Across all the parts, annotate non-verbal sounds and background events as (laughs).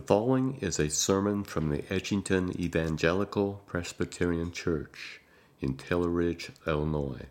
The following is a sermon from the Edgington Evangelical Presbyterian Church in Taylor Ridge, Illinois.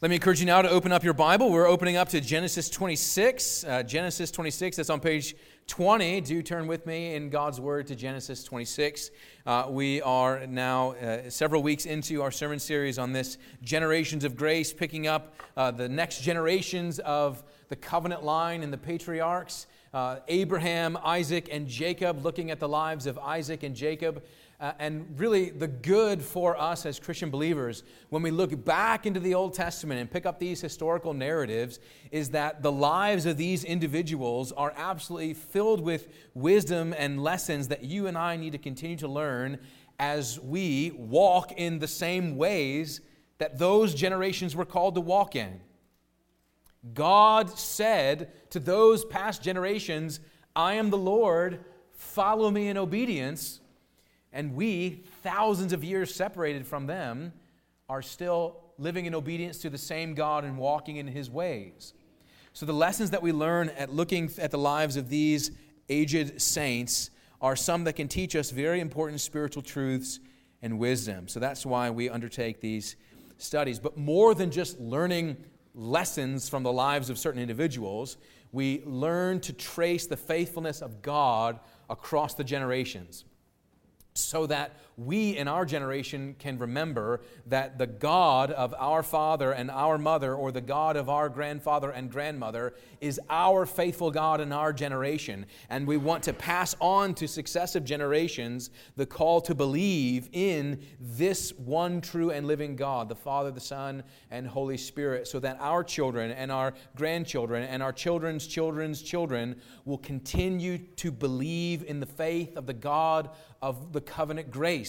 Let me encourage you now to open up your Bible. We're opening up to Genesis 26. Uh, Genesis 26, that's on page 20. Do turn with me in God's Word to Genesis 26. Uh, we are now uh, several weeks into our sermon series on this Generations of Grace, picking up uh, the next generations of the covenant line and the patriarchs uh, Abraham, Isaac, and Jacob, looking at the lives of Isaac and Jacob. Uh, and really, the good for us as Christian believers, when we look back into the Old Testament and pick up these historical narratives, is that the lives of these individuals are absolutely filled with wisdom and lessons that you and I need to continue to learn as we walk in the same ways that those generations were called to walk in. God said to those past generations, I am the Lord, follow me in obedience. And we, thousands of years separated from them, are still living in obedience to the same God and walking in his ways. So, the lessons that we learn at looking at the lives of these aged saints are some that can teach us very important spiritual truths and wisdom. So, that's why we undertake these studies. But more than just learning lessons from the lives of certain individuals, we learn to trace the faithfulness of God across the generations so that we in our generation can remember that the God of our father and our mother, or the God of our grandfather and grandmother, is our faithful God in our generation. And we want to pass on to successive generations the call to believe in this one true and living God, the Father, the Son, and Holy Spirit, so that our children and our grandchildren and our children's children's children will continue to believe in the faith of the God of the covenant grace.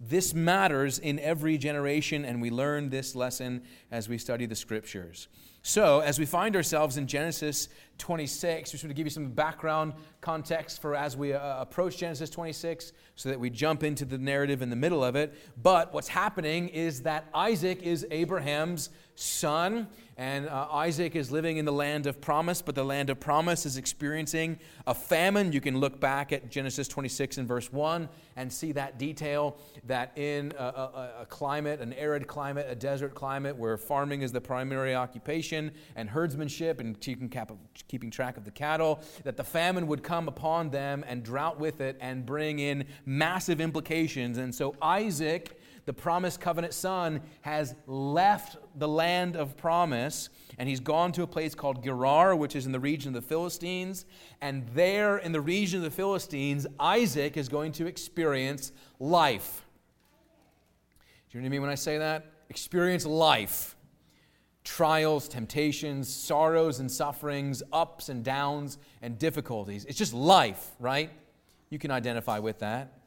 This matters in every generation, and we learn this lesson as we study the scriptures. So, as we find ourselves in Genesis 26, just want to give you some background context for as we uh, approach Genesis 26 so that we jump into the narrative in the middle of it. But what's happening is that Isaac is Abraham's son, and uh, Isaac is living in the land of promise, but the land of promise is experiencing a famine. You can look back at Genesis 26 and verse 1 and see that detail that in a, a, a climate, an arid climate, a desert climate where farming is the primary occupation and herdsmanship and keeping, keeping track of the cattle, that the famine would come upon them and drought with it and bring in massive implications. And so Isaac the promised covenant son, has left the land of promise and he's gone to a place called Gerar, which is in the region of the Philistines. And there in the region of the Philistines, Isaac is going to experience life. Do you know what I mean when I say that? Experience life. Trials, temptations, sorrows and sufferings, ups and downs and difficulties. It's just life, right? You can identify with that.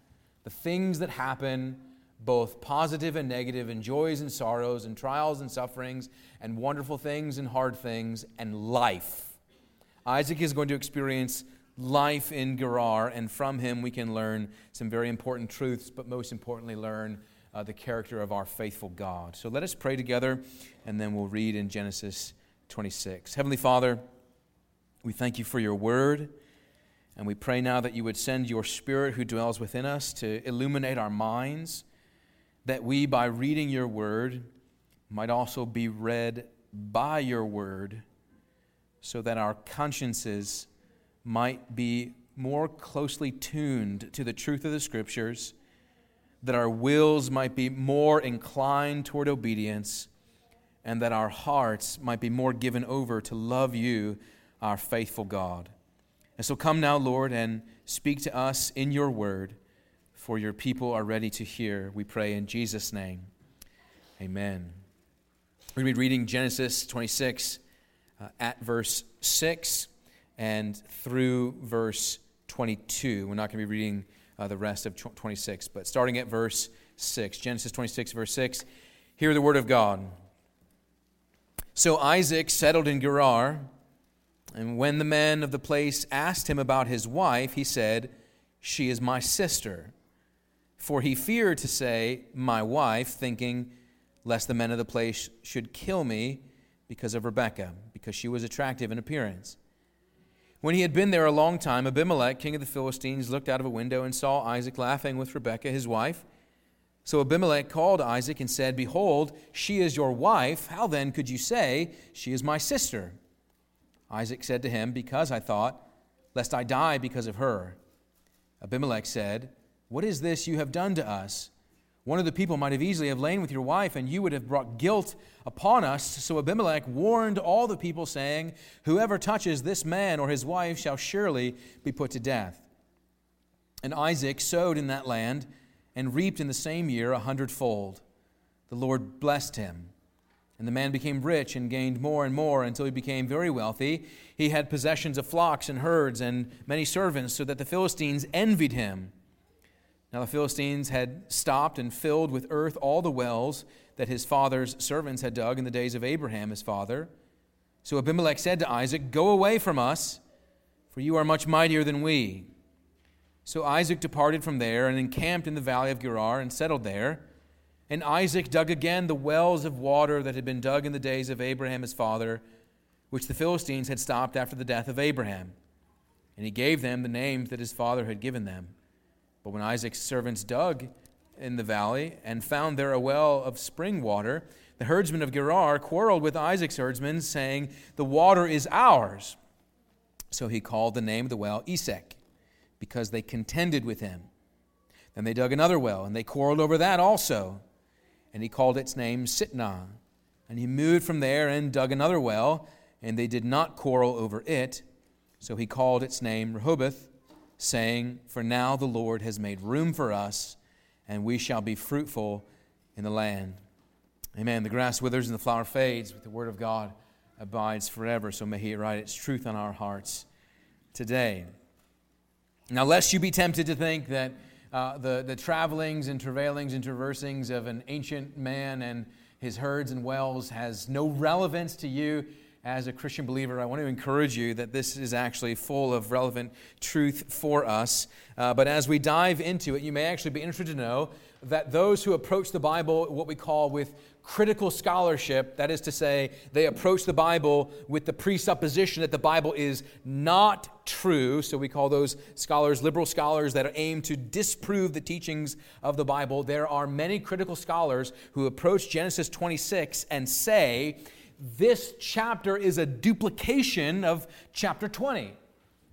The things that happen both positive and negative, and joys and sorrows, and trials and sufferings, and wonderful things and hard things, and life. Isaac is going to experience life in Gerar, and from him we can learn some very important truths, but most importantly, learn uh, the character of our faithful God. So let us pray together, and then we'll read in Genesis 26. Heavenly Father, we thank you for your word. And we pray now that you would send your Spirit who dwells within us to illuminate our minds that we, by reading your word, might also be read by your word, so that our consciences might be more closely tuned to the truth of the scriptures, that our wills might be more inclined toward obedience, and that our hearts might be more given over to love you, our faithful God. And so come now, Lord, and speak to us in your word for your people are ready to hear. We pray in Jesus' name. Amen. We're going to be reading Genesis 26 uh, at verse 6 and through verse 22. We're not going to be reading uh, the rest of 26, but starting at verse 6. Genesis 26, verse 6. Hear the word of God. So Isaac settled in Gerar, and when the men of the place asked him about his wife, he said, She is my sister. For he feared to say, My wife, thinking, lest the men of the place should kill me because of Rebekah, because she was attractive in appearance. When he had been there a long time, Abimelech, king of the Philistines, looked out of a window and saw Isaac laughing with Rebekah, his wife. So Abimelech called Isaac and said, Behold, she is your wife. How then could you say, She is my sister? Isaac said to him, Because I thought, lest I die because of her. Abimelech said, What is this you have done to us? One of the people might have easily have lain with your wife, and you would have brought guilt upon us. So Abimelech warned all the people, saying, Whoever touches this man or his wife shall surely be put to death. And Isaac sowed in that land and reaped in the same year a hundredfold. The Lord blessed him. And the man became rich and gained more and more until he became very wealthy. He had possessions of flocks and herds and many servants, so that the Philistines envied him. Now the Philistines had stopped and filled with earth all the wells that his father's servants had dug in the days of Abraham his father. So Abimelech said to Isaac, Go away from us, for you are much mightier than we. So Isaac departed from there and encamped in the valley of Gerar and settled there. And Isaac dug again the wells of water that had been dug in the days of Abraham his father, which the Philistines had stopped after the death of Abraham. And he gave them the names that his father had given them. But when Isaac's servants dug in the valley and found there a well of spring water, the herdsmen of Gerar quarreled with Isaac's herdsmen, saying, The water is ours. So he called the name of the well Esek, because they contended with him. Then they dug another well, and they quarreled over that also. And he called its name Sitnah. And he moved from there and dug another well, and they did not quarrel over it. So he called its name Rehoboth saying, For now the Lord has made room for us, and we shall be fruitful in the land. Amen. The grass withers and the flower fades, but the word of God abides forever. So may He write its truth on our hearts today. Now, lest you be tempted to think that uh, the, the travelings and travailings and traversing's of an ancient man and his herds and wells has no relevance to you, as a Christian believer, I want to encourage you that this is actually full of relevant truth for us. Uh, but as we dive into it, you may actually be interested to know that those who approach the Bible, what we call with critical scholarship, that is to say, they approach the Bible with the presupposition that the Bible is not true. So we call those scholars liberal scholars that aim to disprove the teachings of the Bible. There are many critical scholars who approach Genesis 26 and say, this chapter is a duplication of chapter 20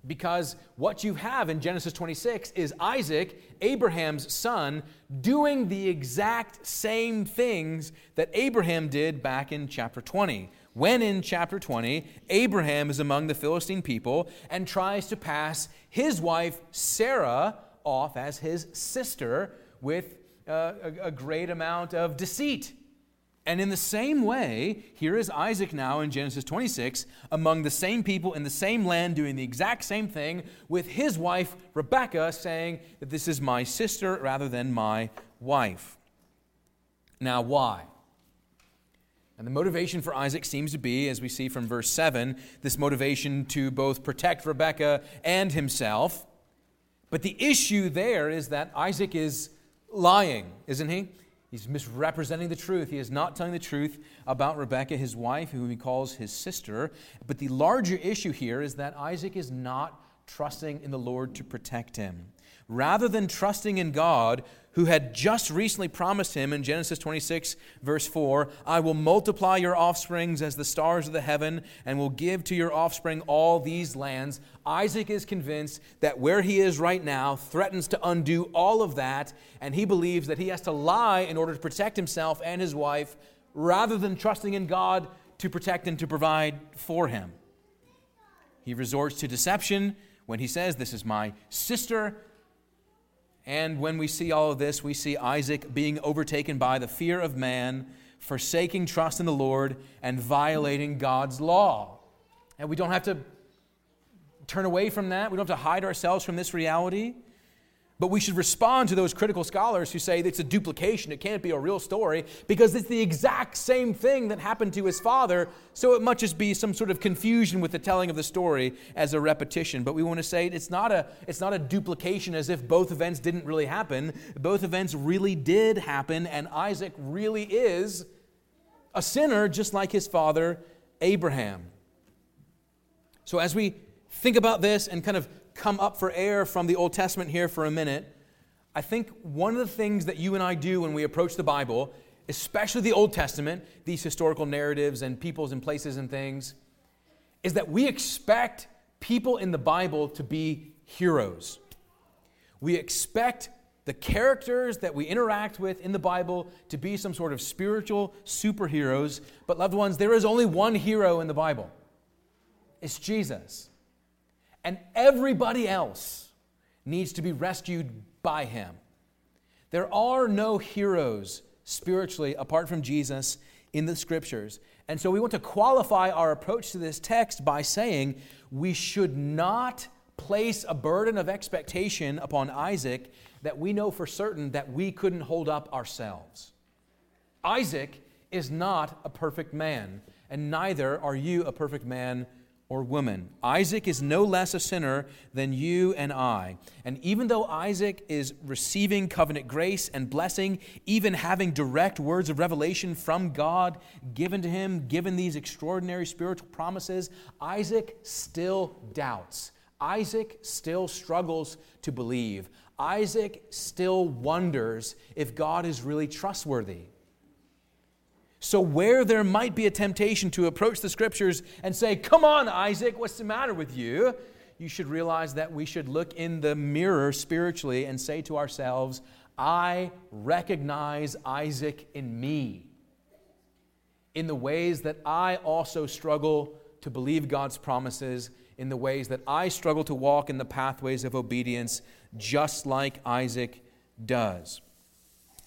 because what you have in Genesis 26 is Isaac, Abraham's son, doing the exact same things that Abraham did back in chapter 20. When in chapter 20, Abraham is among the Philistine people and tries to pass his wife Sarah off as his sister with uh, a, a great amount of deceit. And in the same way, here is Isaac now in Genesis 26 among the same people in the same land doing the exact same thing with his wife Rebekah saying that this is my sister rather than my wife. Now, why? And the motivation for Isaac seems to be, as we see from verse 7, this motivation to both protect Rebekah and himself. But the issue there is that Isaac is lying, isn't he? He's misrepresenting the truth. He is not telling the truth about Rebekah, his wife, whom he calls his sister. But the larger issue here is that Isaac is not trusting in the Lord to protect him. Rather than trusting in God, who had just recently promised him in Genesis 26, verse 4 I will multiply your offsprings as the stars of the heaven, and will give to your offspring all these lands. Isaac is convinced that where he is right now threatens to undo all of that, and he believes that he has to lie in order to protect himself and his wife, rather than trusting in God to protect and to provide for him. He resorts to deception when he says, This is my sister. And when we see all of this, we see Isaac being overtaken by the fear of man, forsaking trust in the Lord, and violating God's law. And we don't have to turn away from that. We don't have to hide ourselves from this reality. But we should respond to those critical scholars who say it's a duplication, it can't be a real story, because it's the exact same thing that happened to his father, so it might just be some sort of confusion with the telling of the story as a repetition. But we want to say it's not a, it's not a duplication as if both events didn't really happen. Both events really did happen, and Isaac really is a sinner just like his father Abraham. So as we think about this and kind of come up for air from the Old Testament here for a minute, I think one of the things that you and I do when we approach the Bible, especially the Old Testament, these historical narratives and peoples and places and things, is that we expect people in the Bible to be heroes. We expect the characters that we interact with in the Bible to be some sort of spiritual superheroes. But, loved ones, there is only one hero in the Bible it's Jesus. And everybody else needs to be rescued by him. There are no heroes spiritually apart from Jesus in the scriptures. And so we want to qualify our approach to this text by saying we should not place a burden of expectation upon Isaac that we know for certain that we couldn't hold up ourselves. Isaac is not a perfect man, and neither are you a perfect man or woman. Isaac is no less a sinner than you and I. And even though Isaac is receiving covenant grace and blessing, even having direct words of revelation from God given to him, given these extraordinary spiritual promises, Isaac still doubts. Isaac still struggles to believe. Isaac still wonders if God is really trustworthy. So, where there might be a temptation to approach the scriptures and say, Come on, Isaac, what's the matter with you? You should realize that we should look in the mirror spiritually and say to ourselves, I recognize Isaac in me, in the ways that I also struggle to believe God's promises, in the ways that I struggle to walk in the pathways of obedience, just like Isaac does.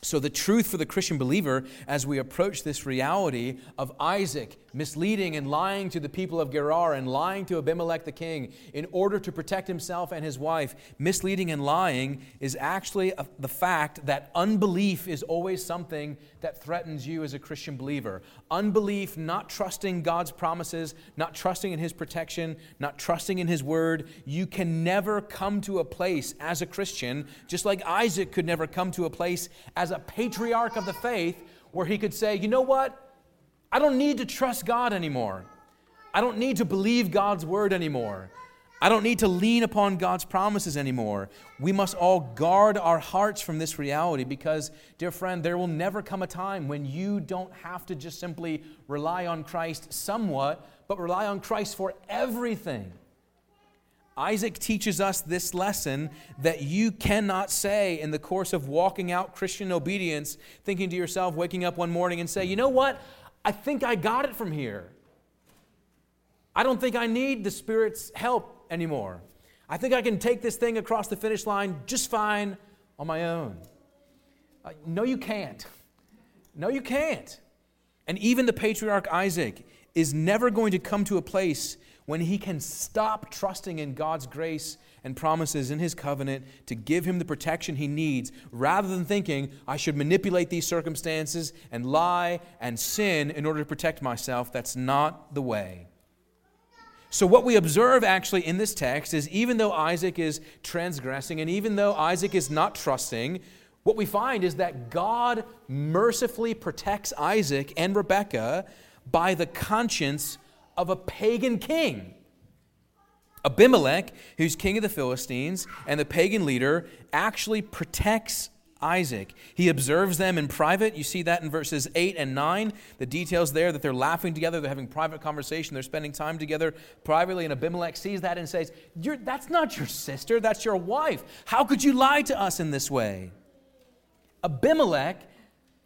So, the truth for the Christian believer as we approach this reality of Isaac misleading and lying to the people of Gerar and lying to Abimelech the king in order to protect himself and his wife, misleading and lying is actually the fact that unbelief is always something that threatens you as a Christian believer. Unbelief, not trusting God's promises, not trusting in his protection, not trusting in his word. You can never come to a place as a Christian, just like Isaac could never come to a place as a patriarch of the faith where he could say, you know what? I don't need to trust God anymore. I don't need to believe God's word anymore. I don't need to lean upon God's promises anymore. We must all guard our hearts from this reality because, dear friend, there will never come a time when you don't have to just simply rely on Christ somewhat, but rely on Christ for everything. Isaac teaches us this lesson that you cannot say in the course of walking out Christian obedience, thinking to yourself, waking up one morning and say, you know what? I think I got it from here. I don't think I need the Spirit's help anymore. I think I can take this thing across the finish line just fine on my own. Uh, no, you can't. No, you can't. And even the patriarch Isaac is never going to come to a place when he can stop trusting in God's grace and promises in his covenant to give him the protection he needs, rather than thinking, I should manipulate these circumstances and lie and sin in order to protect myself. That's not the way. So, what we observe actually in this text is even though Isaac is transgressing and even though Isaac is not trusting, what we find is that God mercifully protects Isaac and Rebekah by the conscience of a pagan king. Abimelech, who's king of the Philistines and the pagan leader, actually protects Isaac. He observes them in private. You see that in verses 8 and 9. The details there that they're laughing together, they're having private conversation, they're spending time together privately. And Abimelech sees that and says, That's not your sister, that's your wife. How could you lie to us in this way? Abimelech,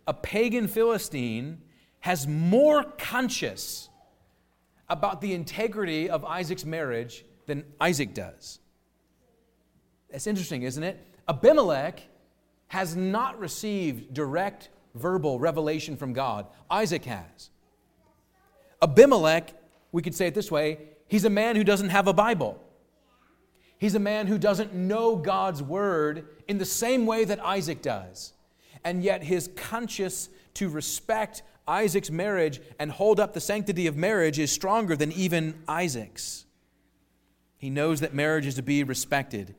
a pagan Philistine, has more conscience about the integrity of Isaac's marriage than Isaac does. That's interesting, isn't it? Abimelech has not received direct verbal revelation from God. Isaac has. Abimelech, we could say it this way, he's a man who doesn't have a Bible. He's a man who doesn't know God's word in the same way that Isaac does. And yet his conscience to respect Isaac's marriage and hold up the sanctity of marriage is stronger than even Isaac's. He knows that marriage is to be respected.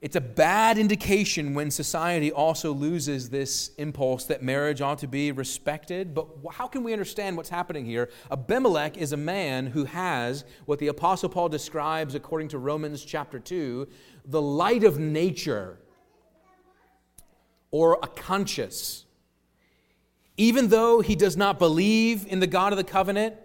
it's a bad indication when society also loses this impulse that marriage ought to be respected. But how can we understand what's happening here? Abimelech is a man who has what the Apostle Paul describes, according to Romans chapter 2, the light of nature or a conscience. Even though he does not believe in the God of the covenant,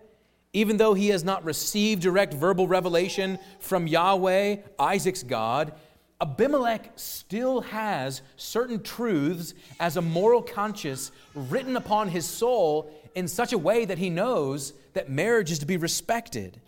even though he has not received direct verbal revelation from Yahweh, Isaac's God, Abimelech still has certain truths as a moral conscience written upon his soul in such a way that he knows that marriage is to be respected.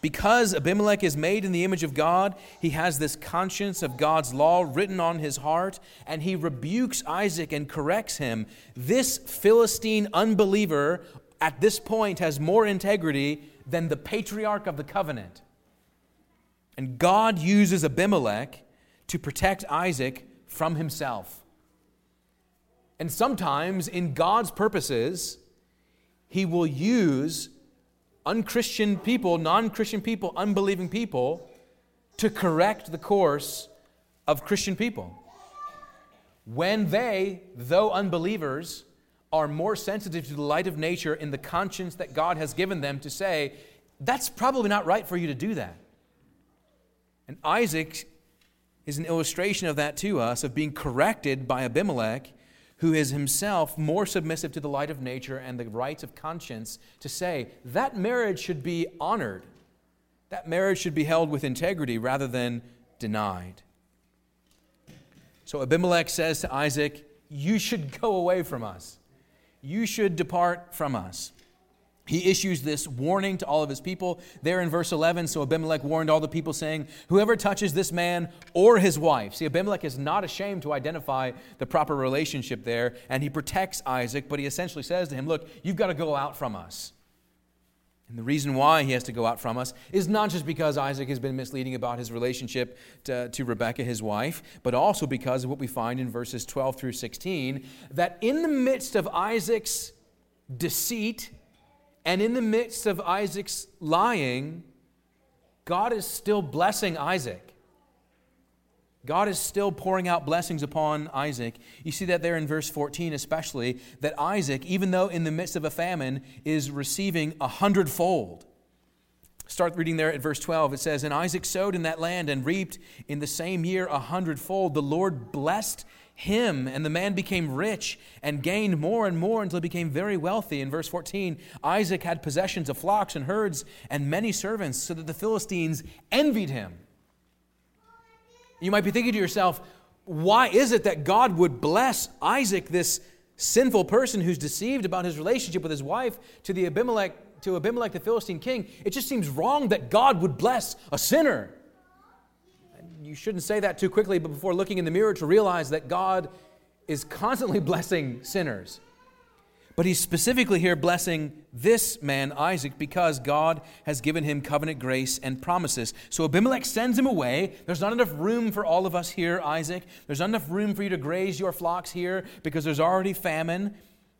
Because Abimelech is made in the image of God, he has this conscience of God's law written on his heart, and he rebukes Isaac and corrects him. This Philistine unbeliever at this point has more integrity than the patriarch of the covenant. And God uses Abimelech to protect Isaac from himself. And sometimes, in God's purposes, he will use unchristian people, non Christian people, unbelieving people to correct the course of Christian people. When they, though unbelievers, are more sensitive to the light of nature in the conscience that God has given them to say, that's probably not right for you to do that. And Isaac is an illustration of that to us, of being corrected by Abimelech, who is himself more submissive to the light of nature and the rights of conscience, to say that marriage should be honored. That marriage should be held with integrity rather than denied. So Abimelech says to Isaac, You should go away from us. You should depart from us he issues this warning to all of his people. There in verse 11, so Abimelech warned all the people, saying, Whoever touches this man or his wife. See, Abimelech is not ashamed to identify the proper relationship there, and he protects Isaac, but he essentially says to him, Look, you've got to go out from us. And the reason why he has to go out from us is not just because Isaac has been misleading about his relationship to, to, Rebekah, his wife, but also because of what we find in verses 12 through 16 that in the midst of Isaac's deceit, and in the midst of Isaac's lying, God is still blessing Isaac. God is still pouring out blessings upon Isaac. You see that there in verse 14, especially, that Isaac, even though in the midst of a famine, is receiving a hundredfold. Start reading there at verse 12. It says, And Isaac sowed in that land and reaped in the same year a hundredfold. The Lord blessed him, and the man became rich and gained more and more until he became very wealthy. In verse 14, Isaac had possessions of flocks and herds and many servants, so that the Philistines envied him. You might be thinking to yourself, why is it that God would bless Isaac, this sinful person who's deceived about his relationship with his wife, to the Abimelech, to Abimelech the Philistine king? It just seems wrong that God would bless a sinner you shouldn't say that too quickly, but before looking in the mirror to realize that God is constantly (laughs) blessing sinners. But he's specifically here blessing this man, Isaac, because God has given him covenant grace and promises. So Abimelech sends him away. There's not enough room for all of us here, Isaac. There's not enough room for you to graze your flocks here because there's already famine.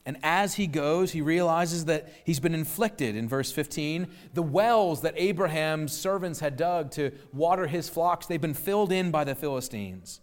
And as he goes, he realizes that he's been inflicted in verse 15. The wells that Abraham's servants had dug to water his flocks, they've been filled in by the Philistines.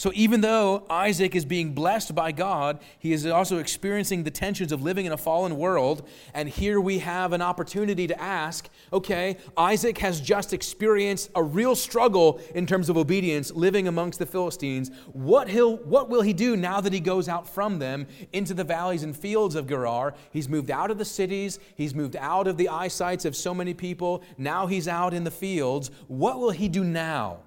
So even though Isaac is being blessed by God, he is also experiencing the tensions of living in a fallen world. And here we have an opportunity to ask okay, Isaac has just experienced a real struggle in terms of obedience living amongst the Philistines. What, he'll, what will he do now that he goes out from them into the valleys and fields of Gerar? He's moved out of the cities, he's moved out of the eyesights of so many people. Now he's out in the fields. What will he do now?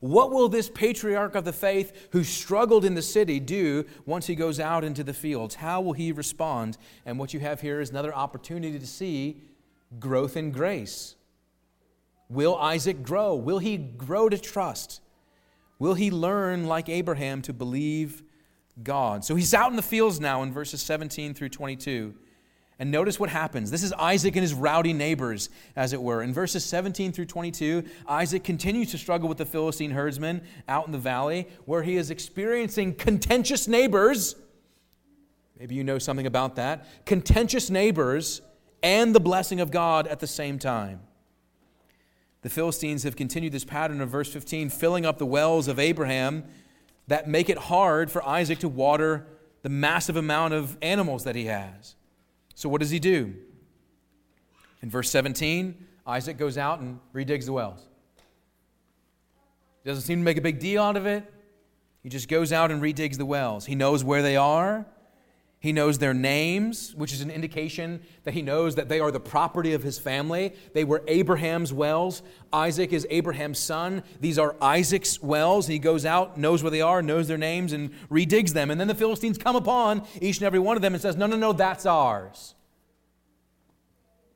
What will this patriarch of the faith who struggled in the city do once he goes out into the fields? How will he respond? And what you have here is another opportunity to see growth in grace. Will Isaac grow? Will he grow to trust? Will he learn, like Abraham, to believe God? So he's out in the fields now in verses 17 through 22. And notice what happens. This is Isaac and his rowdy neighbors, as it were. In verses 17 through 22, Isaac continues to struggle with the Philistine herdsmen out in the valley, where he is experiencing contentious neighbors. Maybe you know something about that. Contentious neighbors and the blessing of God at the same time. the Philistines have continued this pattern of verse 15, filling up the wells of Abraham that make it hard for Isaac to water the massive amount of animals that he has. So, what does he do? In verse 17, Isaac goes out and redigs the wells. He doesn't seem to make a big deal out of it. He just goes out and redigs the wells. He knows where they are. He knows their names, which is an indication that he knows that they are the property of his family. They were Abraham's wells. Isaac is Abraham's son. These are Isaac's wells. He goes out, knows where they are, knows their names, and redigs them. And then the Philistines come upon each and every one of them and says, No, no, no, that's ours.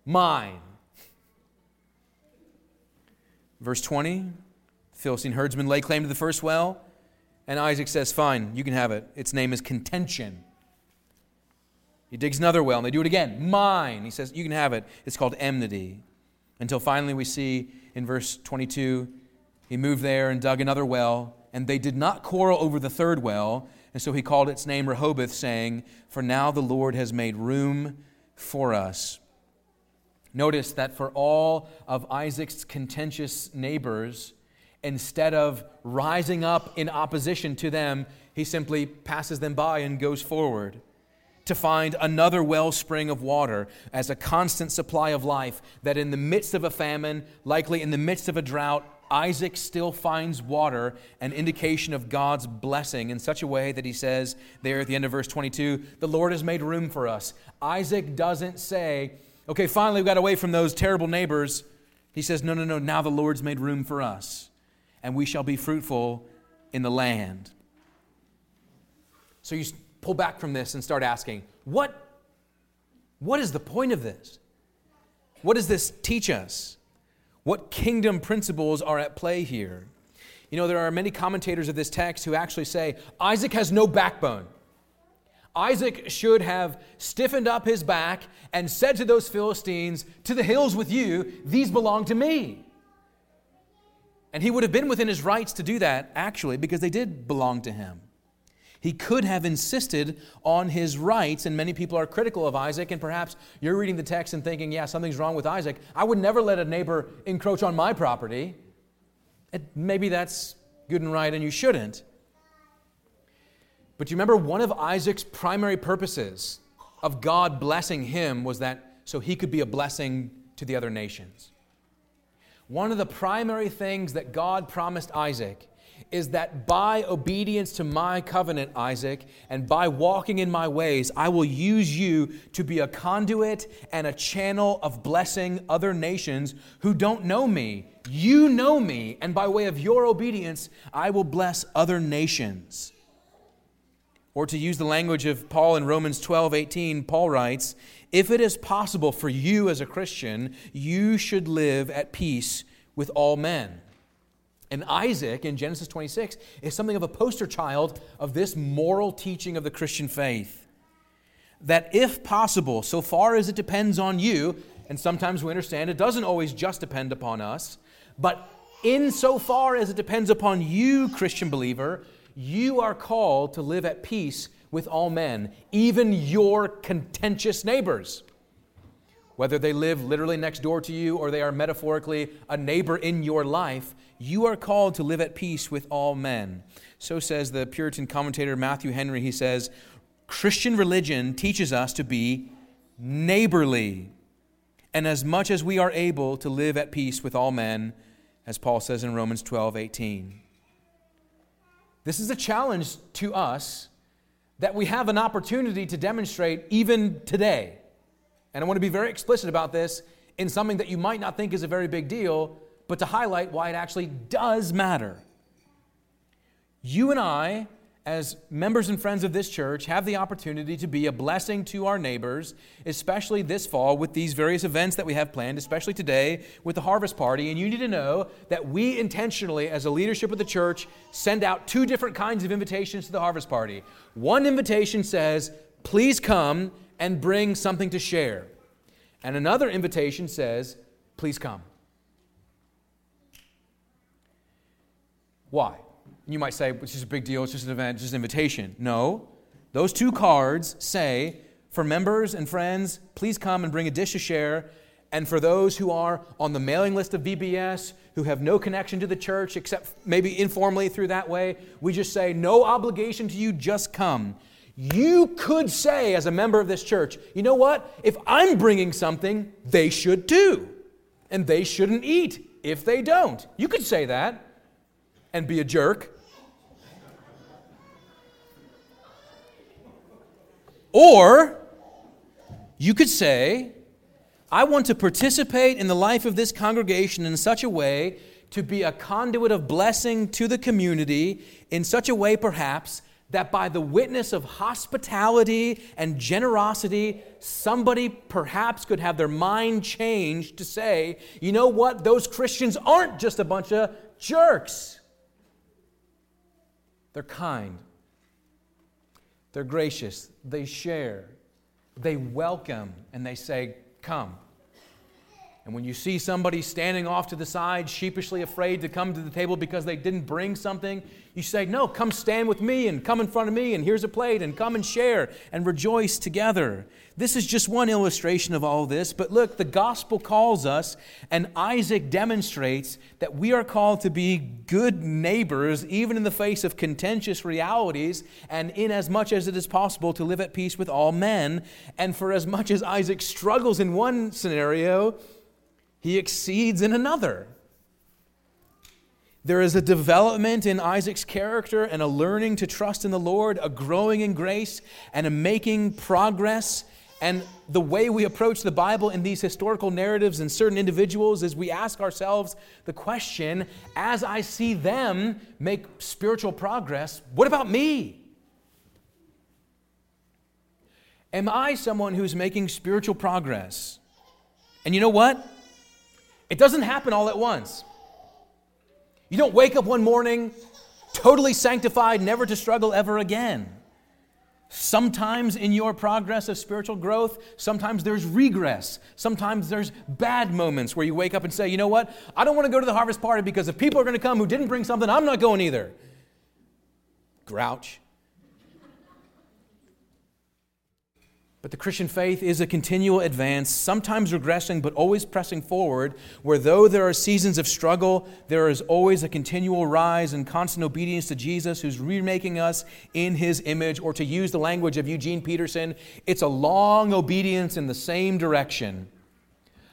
Mine. Verse 20 Philistine herdsmen lay claim to the first well, and Isaac says, Fine, you can have it. Its name is contention. He digs another well, and they do it again. Mine. He says, You can have it. It's called enmity. Until finally we see in verse 22, he moved there and dug another well, and they did not quarrel over the third well. And so he called its name Rehoboth, saying, For now the Lord has made room for us. Notice that for all of Isaac's contentious neighbors, instead of rising up in opposition to them, he simply passes them by and goes forward to find another wellspring of water as a constant supply of life, that in the midst of a famine, likely in the midst of a drought, Isaac still finds water, an indication of God's blessing in such a way that he says there at the end of verse 22 the Lord has made room for us. Isaac doesn't say, okay, finally we got away from those terrible neighbors. He says, no, no, no, now the Lord's made room for us, and we shall be fruitful in the land. So you pull back from this and start asking, what, what is the point of this? What does this teach us? What kingdom principles are at play here? You know, there are many commentators of this text who actually say Isaac has no backbone. Isaac should have stiffened up his back and said to those Philistines, To the hills with you, these belong to me. And he would have been within his rights to do that, actually, because they did belong to him. He could have insisted on his rights, and many people are critical of Isaac, and perhaps you're reading the text and thinking, yeah, something's wrong with Isaac. I would never let a neighbor encroach on my property. And maybe that's good and right, and you shouldn't. But you remember one of Isaac's primary purposes of God blessing him was that so he could be a blessing to the other nations. One of the primary things that God promised Isaac is that by obedience to my covenant, Isaac, and by walking in my ways, I will use you to be a conduit and a channel of blessing other nations who don't know me. You know me, and by way of your obedience, I will bless other nations. Or to use the language of Paul in Romans 12 18, Paul writes, If it is possible for you as a Christian, you should live at peace with all men. And Isaac in Genesis 26 is something of a poster child of this moral teaching of the Christian faith. That if possible, so far as it depends on you, and sometimes we understand it doesn't always just depend upon us, but insofar as it depends upon you, Christian believer, you are called to live at peace with all men, even your contentious neighbors. Whether they live literally next door to you or they are metaphorically a neighbor in your life, you are called to live at peace with all men. So says the Puritan commentator Matthew Henry. He says, Christian religion teaches us to be neighborly, and as much as we are able to live at peace with all men, as Paul says in Romans 12 18. This is a challenge to us that we have an opportunity to demonstrate even today. And I want to be very explicit about this in something that you might not think is a very big deal, but to highlight why it actually does matter. You and I, as members and friends of this church, have the opportunity to be a blessing to our neighbors, especially this fall with these various events that we have planned, especially today with the harvest party. And you need to know that we intentionally, as a leadership of the church, send out two different kinds of invitations to the harvest party. One invitation says, Please come and bring something to share. And another invitation says, Please come. Why? You might say, it's just a big deal, it's just an event, it's just an invitation. No. Those two cards say, for members and friends, please come and bring a dish to share. And for those who are on the mailing list of VBS, who have no connection to the church except maybe informally through that way, we just say, no obligation to you, just come. You could say, as a member of this church, you know what? If I'm bringing something, they should too. And they shouldn't eat if they don't. You could say that and be a jerk. Or you could say, I want to participate in the life of this congregation in such a way to be a conduit of blessing to the community, in such a way, perhaps, that by the witness of hospitality and generosity, somebody perhaps could have their mind changed to say, you know what, those Christians aren't just a bunch of jerks. They're kind, they're gracious, they share, they welcome, and they say, Come. And when you see somebody standing off to the side, sheepishly afraid to come to the table because they didn't bring something, you say, No, come stand with me and come in front of me and here's a plate and come and share and rejoice together. This is just one illustration of all this, but look, the gospel calls us, and Isaac demonstrates that we are called to be good neighbors, even in the face of contentious realities, and in as much as it is possible to live at peace with all men. And for as much as Isaac struggles in one scenario, he exceeds in another. There is a development in Isaac's character and a learning to trust in the Lord, a growing in grace, and a making progress. And the way we approach the Bible in these historical narratives and certain individuals is we ask ourselves the question as I see them make spiritual progress, what about me? Am I someone who's making spiritual progress? And you know what? It doesn't happen all at once. You don't wake up one morning totally sanctified, never to struggle ever again. Sometimes in your progress of spiritual growth, sometimes there's regress. Sometimes there's bad moments where you wake up and say, you know what? I don't want to go to the harvest party because if people are going to come who didn't bring something, I'm not going either. Grouch. But the Christian faith is a continual advance, sometimes regressing, but always pressing forward, where though there are seasons of struggle, there is always a continual rise and constant obedience to Jesus, who's remaking us in his image, or to use the language of Eugene Peterson, it's a long obedience in the same direction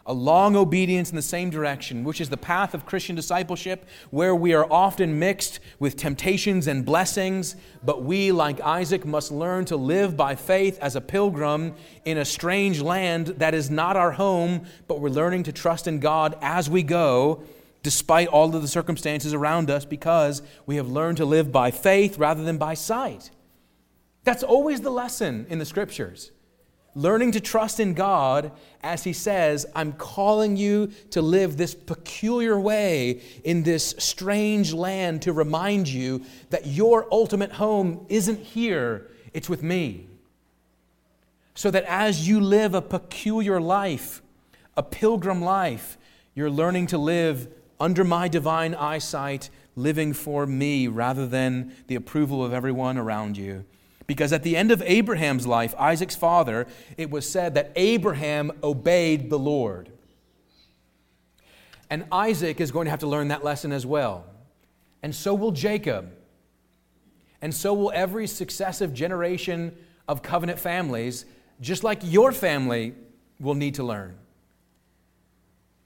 a long obedience in the same direction, which is the path of Christian discipleship, where we are often mixed with temptations and blessings, but we, like Isaac, must learn to live by faith as a pilgrim in a strange land that is not our home, but we're learning to trust in God as we go, despite all of the circumstances around us, because we have learned to live by faith rather than by sight. That's always the lesson in the scriptures learning to trust in God as He says, I'm calling you to live this peculiar way in this strange land to remind you that your ultimate home isn't here, it's with me. So that as you live a peculiar life, a pilgrim life, you're learning to live under my divine eyesight, living for me rather than the approval of everyone around you. Because at the end of Abraham's life, Isaac's father, it was said that Abraham obeyed the Lord. And Isaac is going to have to learn that lesson as well. And so will Jacob. And so will every successive generation of covenant families, just like your family will need to learn.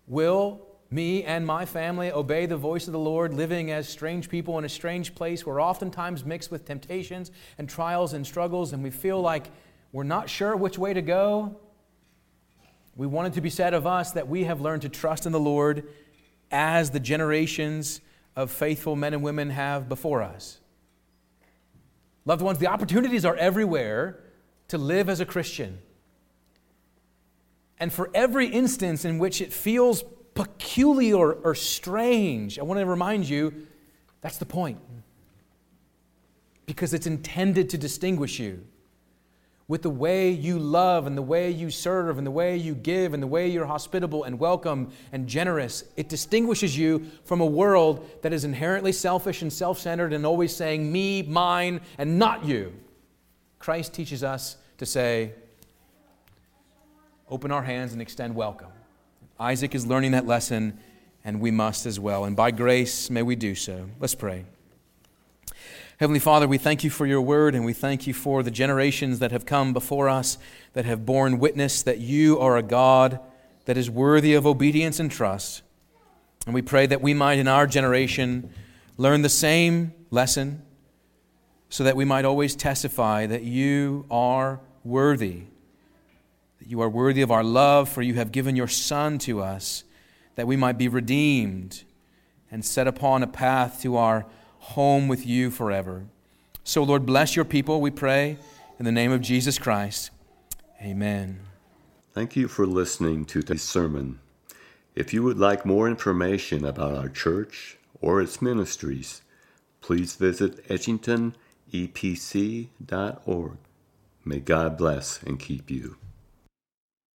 Will me and my family obey the voice of the Lord, living as strange people in a strange place. We're oftentimes mixed with temptations and trials and struggles, and we feel like we're not sure which way to go. We want it to be said of us that we have learned to trust in the Lord as the generations of faithful men and women have before us. Loved ones, the opportunities are everywhere to live as a Christian. And for every instance in which it feels peculiar or strange. I want to remind you that's the point. Because it's intended to distinguish you with the way you love and the way you serve and the way you give and the way you're hospitable and welcome and generous. It distinguishes you from a world that is inherently selfish and self centered and always saying, me, mine, and not you. Christ teaches us to say, open our hands and extend welcome. Isaac is learning that lesson, and we must as well. And by grace, may we do so. Let's pray. Heavenly Father, we thank you for your word, and we thank you for the generations that have come before us that have borne witness that you are a God that is worthy of obedience and trust. And we pray that we might, in our generation, learn the same lesson so that we might always testify that you are worthy, that you are worthy of our love, for you have given your Son to us, that we might be redeemed and set upon a path to our home with you forever. So, Lord, bless your people, we pray, in the name of Jesus Christ. Amen. Thank you for listening to this sermon. If you would like more information about our church or its ministries, please visit edgingtonepc.org. May God bless and keep you.